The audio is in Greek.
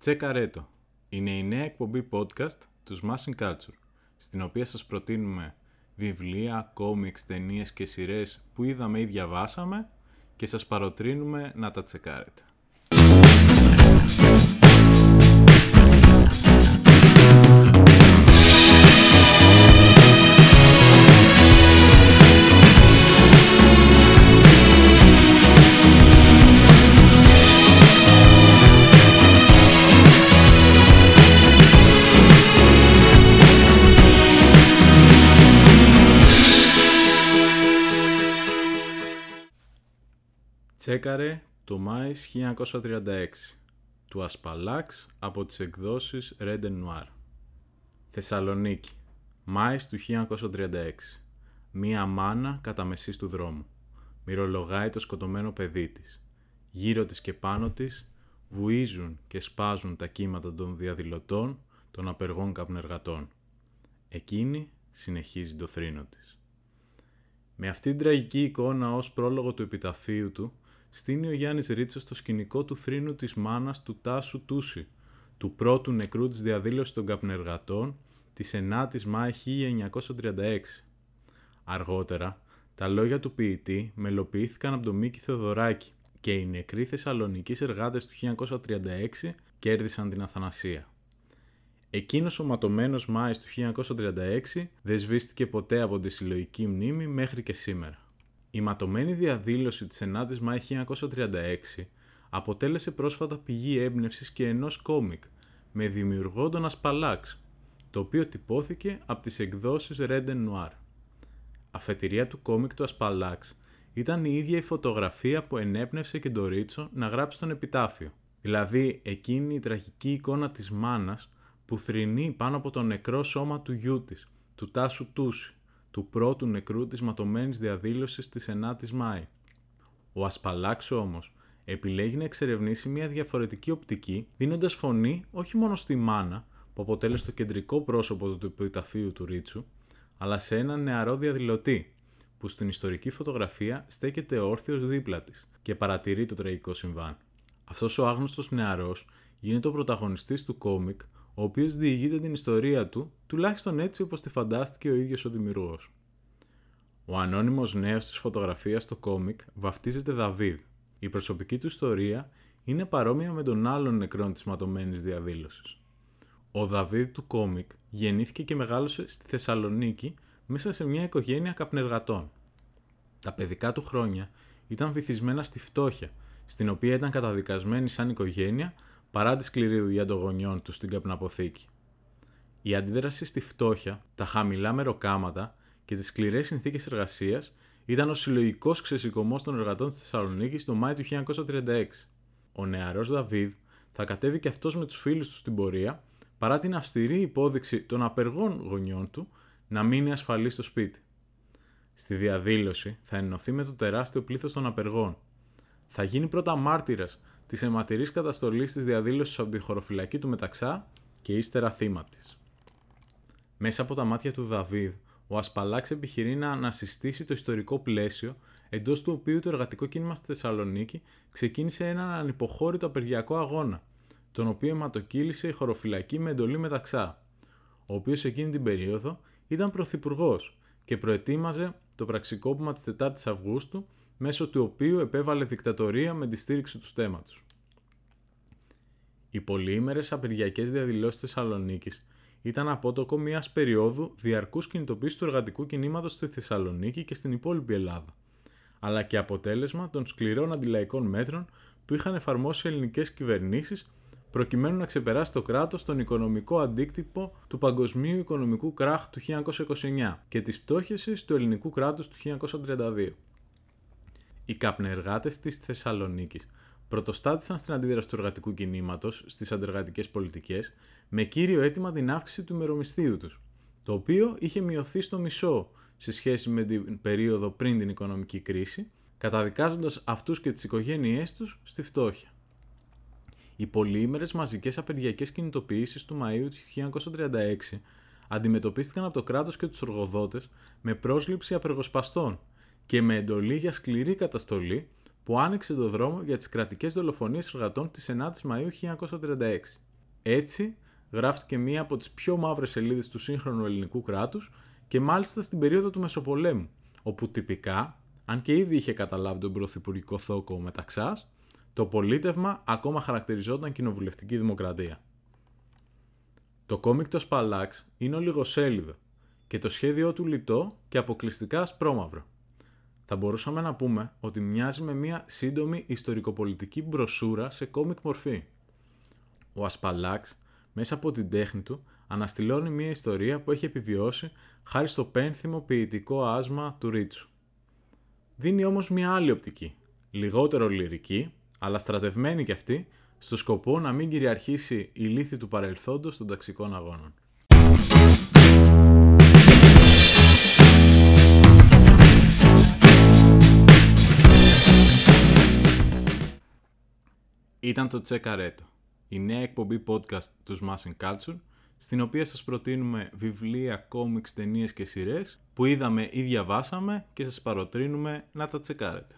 Τσέκαρέτο. Είναι η νέα εκπομπή podcast τους Smashing Culture, στην οποία σας προτείνουμε βιβλία, κόμιξ, ταινίες και σειρές που είδαμε ή διαβάσαμε και σας παροτρύνουμε να τα τσεκάρετε. Τσέκαρε το Μάης 1936 του Ασπαλάξ από τις εκδόσεις Red Noir. Θεσσαλονίκη, Μάης του 1936. Μία μάνα κατά μεσής του δρόμου. Μυρολογάει το σκοτωμένο παιδί της. Γύρω της και πάνω της βουίζουν και σπάζουν τα κύματα των διαδηλωτών των απεργών καπνεργατών. Εκείνη συνεχίζει το θρήνο της. Με αυτήν την τραγική εικόνα ως πρόλογο του επιταφείου του, στείνει ο Γιάννης Ρίτσος στο σκηνικό του θρήνου της μάνας του Τάσου Τούση, του πρώτου νεκρού της διαδήλωσης των καπνεργατών της 9ης Μάη 1936. Αργότερα, τα λόγια του ποιητή μελοποιήθηκαν από τον Μίκη Θεοδωράκη και οι νεκροί Θεσσαλονικοί εργάτες του 1936 κέρδισαν την Αθανασία. Εκείνος ο ματωμένος Μάης του 1936 δεν σβήστηκε ποτέ από τη συλλογική μνήμη μέχρι και σήμερα. Η ματωμένη διαδήλωση της 9ης Μάη 1936 αποτέλεσε πρόσφατα πηγή έμπνευσης και ενός κόμικ με δημιουργό τον Ασπαλάξ, το οποίο τυπώθηκε από τις εκδόσεις Red Noir. Αφετηρία του κόμικ του Ασπαλάξ ήταν η ίδια η φωτογραφία που ενέπνευσε και τον Ρίτσο να γράψει τον επιτάφιο. Δηλαδή εκείνη η τραγική εικόνα της μάνας που θρυνεί πάνω από το νεκρό σώμα του γιού της, του Τάσου Τούση, του πρώτου νεκρού της ματωμένης διαδήλωσης της 9ης Μάη. Ο Ασπαλάξο όμως επιλέγει να εξερευνήσει μια διαφορετική οπτική, δίνοντας φωνή όχι μόνο στη μάνα, που αποτέλεσε το κεντρικό πρόσωπο του επιταφείου του Ρίτσου, αλλά σε έναν νεαρό διαδηλωτή, που στην ιστορική φωτογραφία στέκεται όρθιος δίπλα της και παρατηρεί το τραγικό συμβάν. Αυτός ο άγνωστος νεαρός γίνεται ο πρωταγωνιστής του κόμικ ο οποίος διηγείται την ιστορία του, τουλάχιστον έτσι όπως τη φαντάστηκε ο ίδιος ο δημιουργός. Ο ανώνυμος νέος της φωτογραφίας στο κόμικ βαφτίζεται Δαβίδ. Η προσωπική του ιστορία είναι παρόμοια με τον άλλον νεκρόν της ματωμένης διαδήλωσης. Ο Δαβίδ του κόμικ γεννήθηκε και μεγάλωσε στη Θεσσαλονίκη μέσα σε μια οικογένεια καπνεργατών. Τα παιδικά του χρόνια ήταν βυθισμένα στη φτώχεια, στην οποία ήταν καταδικασμένοι σαν οικογένεια παρά τη σκληρή δουλειά των γονιών τους στην καπναποθήκη. Η αντίδραση στη φτώχεια, τα χαμηλά μεροκάματα και τις σκληρές συνθήκες εργασίας ήταν ο συλλογικός ξεσηκωμός των εργατών της Θεσσαλονίκη το Μάιο του 1936. Ο νεαρός Δαβίδ θα κατέβει και αυτός με τους φίλους του στην πορεία παρά την αυστηρή υπόδειξη των απεργών γονιών του να μείνει ασφαλής στο σπίτι. Στη διαδήλωση θα ενωθεί με το τεράστιο πλήθος των απεργών. Θα γίνει πρώτα μάρτυρας της αιματηρής καταστολής της διαδήλωσης από τη χωροφυλακή του Μεταξά και ύστερα θύμα της. Μέσα από τα μάτια του Δαβίδ, ο Ασπαλάξ επιχειρεί να ανασυστήσει το ιστορικό πλαίσιο εντός του οποίου το εργατικό κίνημα στη Θεσσαλονίκη ξεκίνησε έναν ανυποχώρητο απεργιακό αγώνα, τον οποίο αιματοκύλησε η χωροφυλακή με εντολή Μεταξά, ο οποίος εκείνη την περίοδο ήταν πρωθυπουργός και προετοίμαζε το πραξικόπημα της 4ης Αυγούστου μέσω του οποίου επέβαλε δικτατορία με τη στήριξη του στέματος. Οι πολυήμερες απεργιακές διαδηλώσεις της Θεσσαλονίκης ήταν απότοκο μιας περίοδου διαρκούς κινητοποίησης του εργατικού κινήματος στη Θεσσαλονίκη και στην υπόλοιπη Ελλάδα, αλλά και αποτέλεσμα των σκληρών αντιλαϊκών μέτρων που είχαν εφαρμόσει ελληνικές κυβερνήσεις προκειμένου να ξεπεράσει το κράτος τον οικονομικό αντίκτυπο του παγκοσμίου οικονομικού κράχ του 1929 και της πτώχευσης του ελληνικού κράτους του 1932 οι καπνεργάτες της Θεσσαλονίκης πρωτοστάτησαν στην αντίδραση του εργατικού κινήματος στις αντεργατικές πολιτικές με κύριο αίτημα την αύξηση του μερομισθίου τους, το οποίο είχε μειωθεί στο μισό σε σχέση με την περίοδο πριν την οικονομική κρίση, καταδικάζοντας αυτούς και τις οικογένειές τους στη φτώχεια. Οι πολύήμερες μαζικές απεργιακές κινητοποιήσεις του Μαΐου του 1936 αντιμετωπίστηκαν από το κράτος και τους εργοδότες με πρόσληψη απεργοσπαστών και με εντολή για σκληρή καταστολή που άνοιξε το δρόμο για τις κρατικές δολοφονίες εργατών της 9ης Μαΐου 1936. Έτσι, γράφτηκε μία από τις πιο μαύρες σελίδες του σύγχρονου ελληνικού κράτους και μάλιστα στην περίοδο του Μεσοπολέμου, όπου τυπικά, αν και ήδη είχε καταλάβει τον πρωθυπουργικό θόκο ο Μεταξάς, το πολίτευμα ακόμα χαρακτηριζόταν κοινοβουλευτική δημοκρατία. Το κόμικ το Σπαλάξ είναι ολιγοσέλιδο και το σχέδιό του λιτό και αποκλειστικά ασπρόμαυρο. Θα μπορούσαμε να πούμε ότι μοιάζει με μια σύντομη ιστορικοπολιτική μπροσούρα σε κόμικ μορφή. Ο Ασπαλάξ, μέσα από την τέχνη του, αναστηλώνει μια ιστορία που έχει επιβιώσει χάρη στο πένθυμο ποιητικό άσμα του Ρίτσου. Δίνει όμως μια άλλη οπτική, λιγότερο λυρική, αλλά στρατευμένη κι αυτή, στο σκοπό να μην κυριαρχήσει η λύθη του παρελθόντος των ταξικών αγώνων. Ήταν το Τσεκαρέτο, η νέα εκπομπή podcast τους Smashing Culture, στην οποία σας προτείνουμε βιβλία, κόμιξ, ταινίες και σειρές που είδαμε ή διαβάσαμε και σας παροτρύνουμε να τα τσεκάρετε.